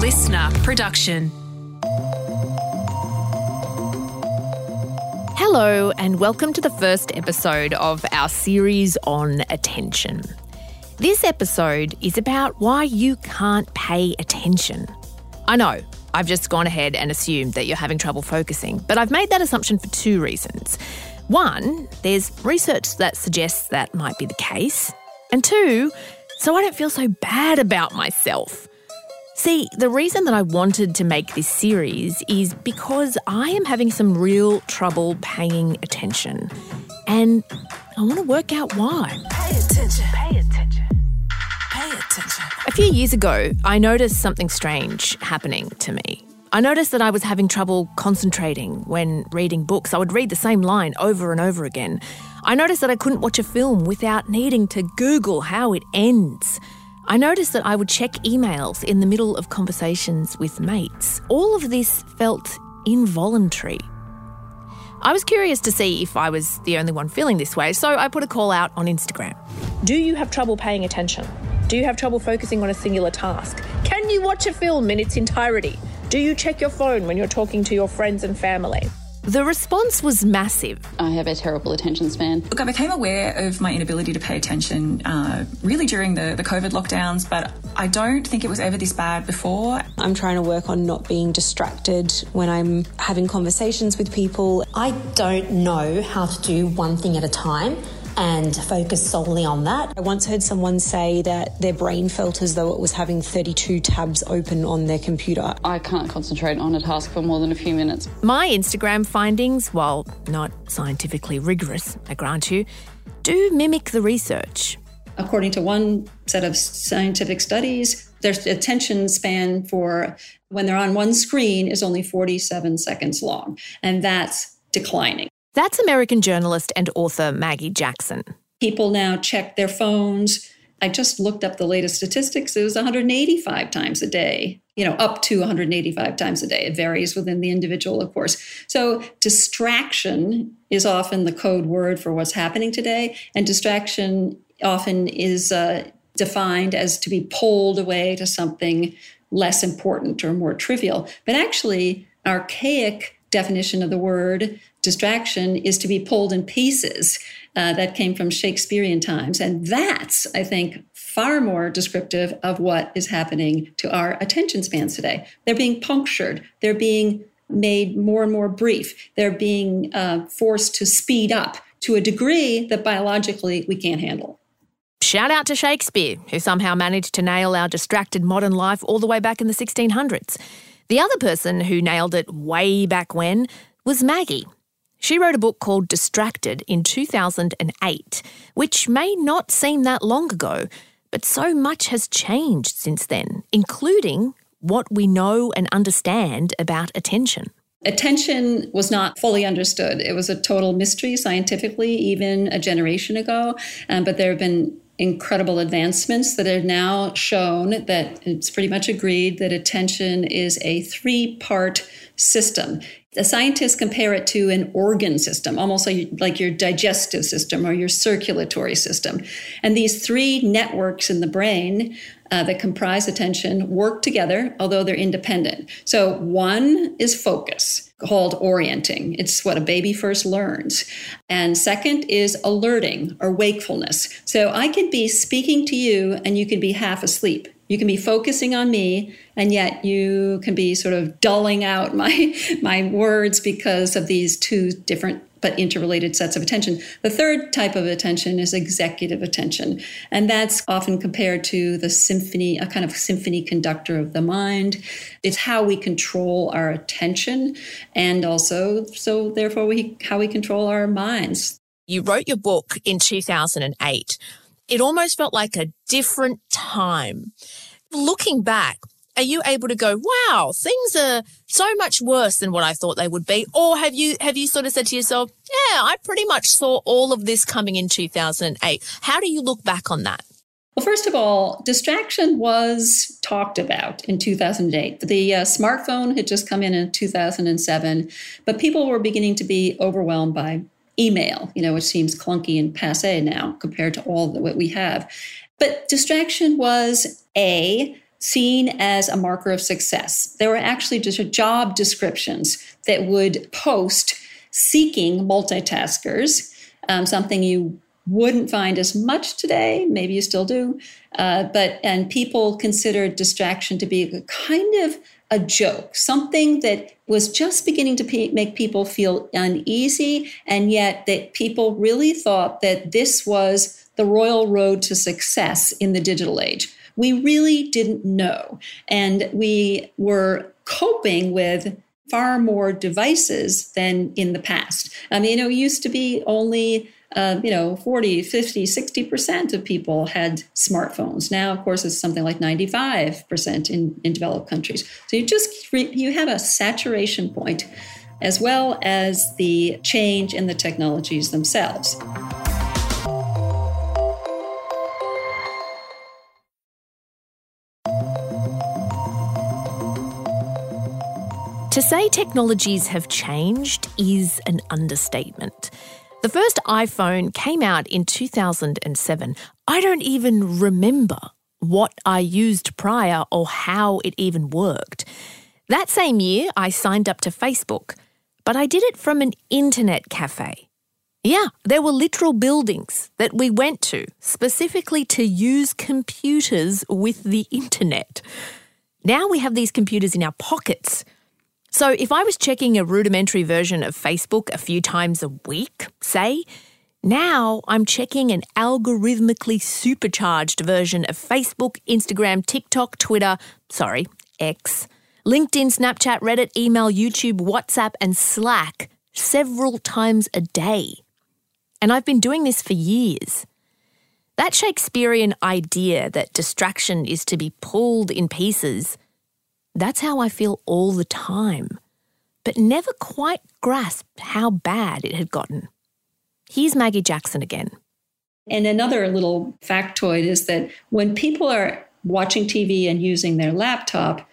listener production. Hello, and welcome to the first episode of our series on attention. This episode is about why you can't pay attention. I know, I've just gone ahead and assumed that you're having trouble focusing, but I've made that assumption for two reasons. One, there's research that suggests that might be the case. And two, so I don't feel so bad about myself. See, the reason that I wanted to make this series is because I am having some real trouble paying attention. And I want to work out why. Pay attention. Pay attention. Pay attention. A few years ago, I noticed something strange happening to me. I noticed that I was having trouble concentrating when reading books. I would read the same line over and over again. I noticed that I couldn't watch a film without needing to Google how it ends. I noticed that I would check emails in the middle of conversations with mates. All of this felt involuntary. I was curious to see if I was the only one feeling this way, so I put a call out on Instagram. Do you have trouble paying attention? Do you have trouble focusing on a singular task? Can you watch a film in its entirety? Do you check your phone when you're talking to your friends and family? The response was massive. I have a terrible attention span. Look, I became aware of my inability to pay attention uh, really during the, the COVID lockdowns, but I don't think it was ever this bad before. I'm trying to work on not being distracted when I'm having conversations with people. I don't know how to do one thing at a time and focus solely on that. I once heard someone say that their brain felt as though it was having 32 tabs open on their computer. I can't concentrate on a task for more than a few minutes. My Instagram findings, while not scientifically rigorous, I grant you, do mimic the research. According to one set of scientific studies, their attention span for when they're on one screen is only 47 seconds long, and that's declining. That's American journalist and author Maggie Jackson. People now check their phones. I just looked up the latest statistics. It was 185 times a day, you know, up to 185 times a day. It varies within the individual, of course. So, distraction is often the code word for what's happening today. And distraction often is uh, defined as to be pulled away to something less important or more trivial. But actually, archaic definition of the word distraction is to be pulled in pieces. Uh, that came from Shakespearean times. And that's, I think, far more descriptive of what is happening to our attention spans today. They're being punctured, they're being made more and more brief, they're being uh, forced to speed up to a degree that biologically we can't handle. Shout out to Shakespeare, who somehow managed to nail our distracted modern life all the way back in the 1600s. The other person who nailed it way back when was Maggie. She wrote a book called Distracted in 2008, which may not seem that long ago, but so much has changed since then, including what we know and understand about attention. Attention was not fully understood. It was a total mystery scientifically, even a generation ago. Um, but there have been incredible advancements that are now shown that it's pretty much agreed that attention is a three part system. The scientists compare it to an organ system, almost like, like your digestive system or your circulatory system. And these three networks in the brain uh, that comprise attention work together, although they're independent. So one is focus, called orienting. It's what a baby first learns. And second is alerting or wakefulness. So I could be speaking to you and you could be half asleep. You can be focusing on me, and yet you can be sort of dulling out my my words because of these two different but interrelated sets of attention. The third type of attention is executive attention, and that's often compared to the symphony, a kind of symphony conductor of the mind. It's how we control our attention, and also, so therefore, we how we control our minds. You wrote your book in 2008 it almost felt like a different time. Looking back, are you able to go, wow, things are so much worse than what I thought they would be? Or have you have you sort of said to yourself, yeah, I pretty much saw all of this coming in 2008. How do you look back on that? Well, first of all, distraction was talked about in 2008. The uh, smartphone had just come in in 2007, but people were beginning to be overwhelmed by email, you know, which seems clunky and passe now compared to all that we have. But distraction was A, seen as a marker of success. There were actually just job descriptions that would post seeking multitaskers, um, something you wouldn't find as much today. Maybe you still do, uh, but and people considered distraction to be a kind of a joke, something that was just beginning to make people feel uneasy, and yet that people really thought that this was the royal road to success in the digital age. We really didn't know, and we were coping with far more devices than in the past. I mean, it used to be only uh, you know 40 50 60% of people had smartphones. Now of course it's something like 95% in, in developed countries. So you just you have a saturation point as well as the change in the technologies themselves. To say technologies have changed is an understatement. The first iPhone came out in 2007. I don't even remember what I used prior or how it even worked. That same year, I signed up to Facebook, but I did it from an internet cafe. Yeah, there were literal buildings that we went to specifically to use computers with the internet. Now we have these computers in our pockets so if I was checking a rudimentary version of Facebook a few times a week, say, now I'm checking an algorithmically supercharged version of Facebook, Instagram, TikTok, Twitter, sorry, X, LinkedIn, Snapchat, Reddit, email, YouTube, WhatsApp, and Slack several times a day. And I've been doing this for years. That Shakespearean idea that distraction is to be pulled in pieces that's how I feel all the time, but never quite grasped how bad it had gotten. Here's Maggie Jackson again. And another little factoid is that when people are watching TV and using their laptop,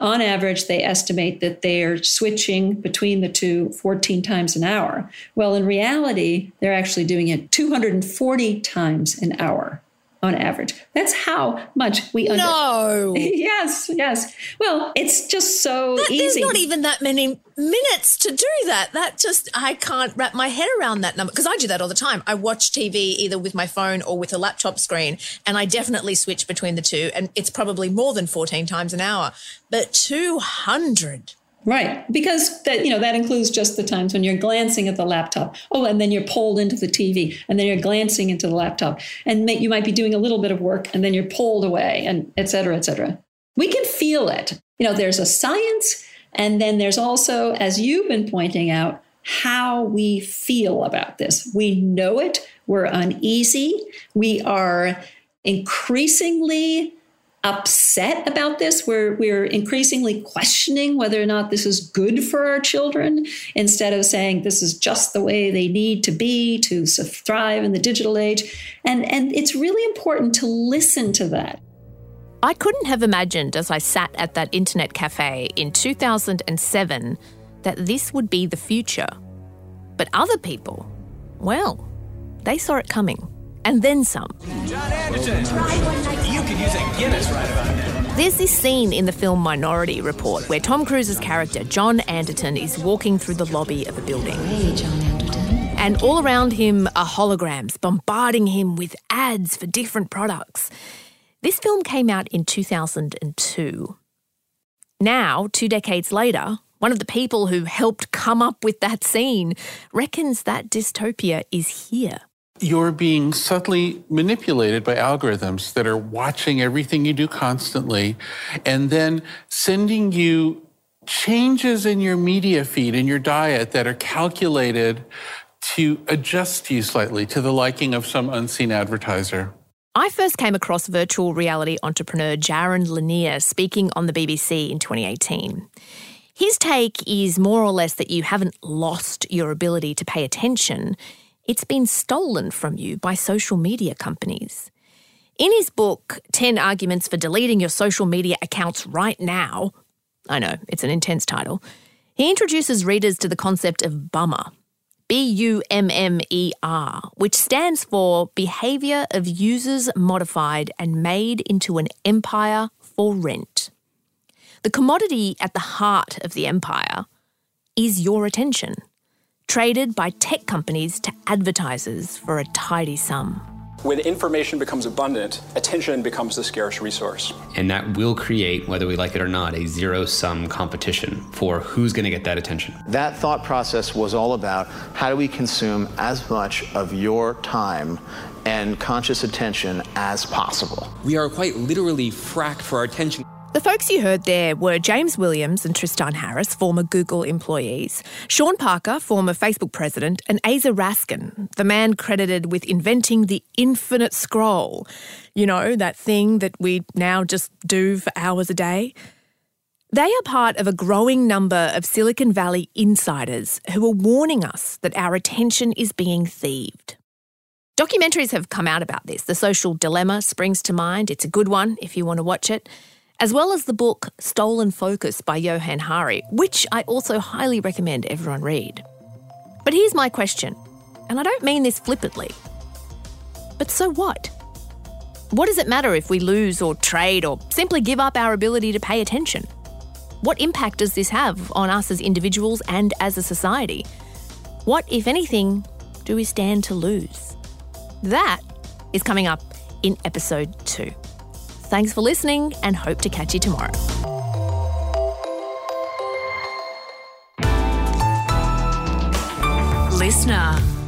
on average, they estimate that they are switching between the two 14 times an hour. Well, in reality, they're actually doing it 240 times an hour on average. That's how much we under- No. yes, yes. Well, it's just so that, easy. There's not even that many minutes to do that. That just I can't wrap my head around that number because I do that all the time. I watch TV either with my phone or with a laptop screen, and I definitely switch between the two, and it's probably more than 14 times an hour. But 200 Right, because that you know that includes just the times when you're glancing at the laptop. Oh, and then you're pulled into the TV, and then you're glancing into the laptop, and you might be doing a little bit of work, and then you're pulled away, and et cetera, et cetera. We can feel it. You know, there's a science, and then there's also, as you've been pointing out, how we feel about this. We know it. We're uneasy. We are increasingly upset about this. We're, we're increasingly questioning whether or not this is good for our children instead of saying this is just the way they need to be to thrive in the digital age. And, and it's really important to listen to that. I couldn't have imagined as I sat at that internet cafe in 2007 that this would be the future. But other people, well, they saw it coming and then some. John Anderton, you could use a Guinness right about now. There's this scene in the film Minority Report where Tom Cruise's character, John Anderton, is walking through the lobby of a building. Hey, John Anderton. And all around him are holograms bombarding him with ads for different products. This film came out in 2002. Now, two decades later, one of the people who helped come up with that scene reckons that dystopia is here you're being subtly manipulated by algorithms that are watching everything you do constantly and then sending you changes in your media feed and your diet that are calculated to adjust you slightly to the liking of some unseen advertiser. I first came across virtual reality entrepreneur Jaron Lanier speaking on the BBC in 2018. His take is more or less that you haven't lost your ability to pay attention it's been stolen from you by social media companies. In his book, 10 Arguments for Deleting Your Social Media Accounts Right Now, I know, it's an intense title, he introduces readers to the concept of bummer. B U M M E R, which stands for Behaviour of Users Modified and Made into an Empire for Rent. The commodity at the heart of the empire is your attention, traded by tech companies to advertisers for a tidy sum. When information becomes abundant, attention becomes the scarce resource. And that will create, whether we like it or not, a zero sum competition for who's going to get that attention. That thought process was all about how do we consume as much of your time and conscious attention as possible. We are quite literally fracked for our attention. The folks you heard there were James Williams and Tristan Harris, former Google employees, Sean Parker, former Facebook president, and Aza Raskin, the man credited with inventing the infinite scroll. You know, that thing that we now just do for hours a day. They are part of a growing number of Silicon Valley insiders who are warning us that our attention is being thieved. Documentaries have come out about this. The Social Dilemma springs to mind. It's a good one if you want to watch it as well as the book Stolen Focus by Johann Hari, which I also highly recommend everyone read. But here's my question, and I don't mean this flippantly. But so what? What does it matter if we lose or trade or simply give up our ability to pay attention? What impact does this have on us as individuals and as a society? What, if anything, do we stand to lose? That is coming up in episode two. Thanks for listening and hope to catch you tomorrow. Listener.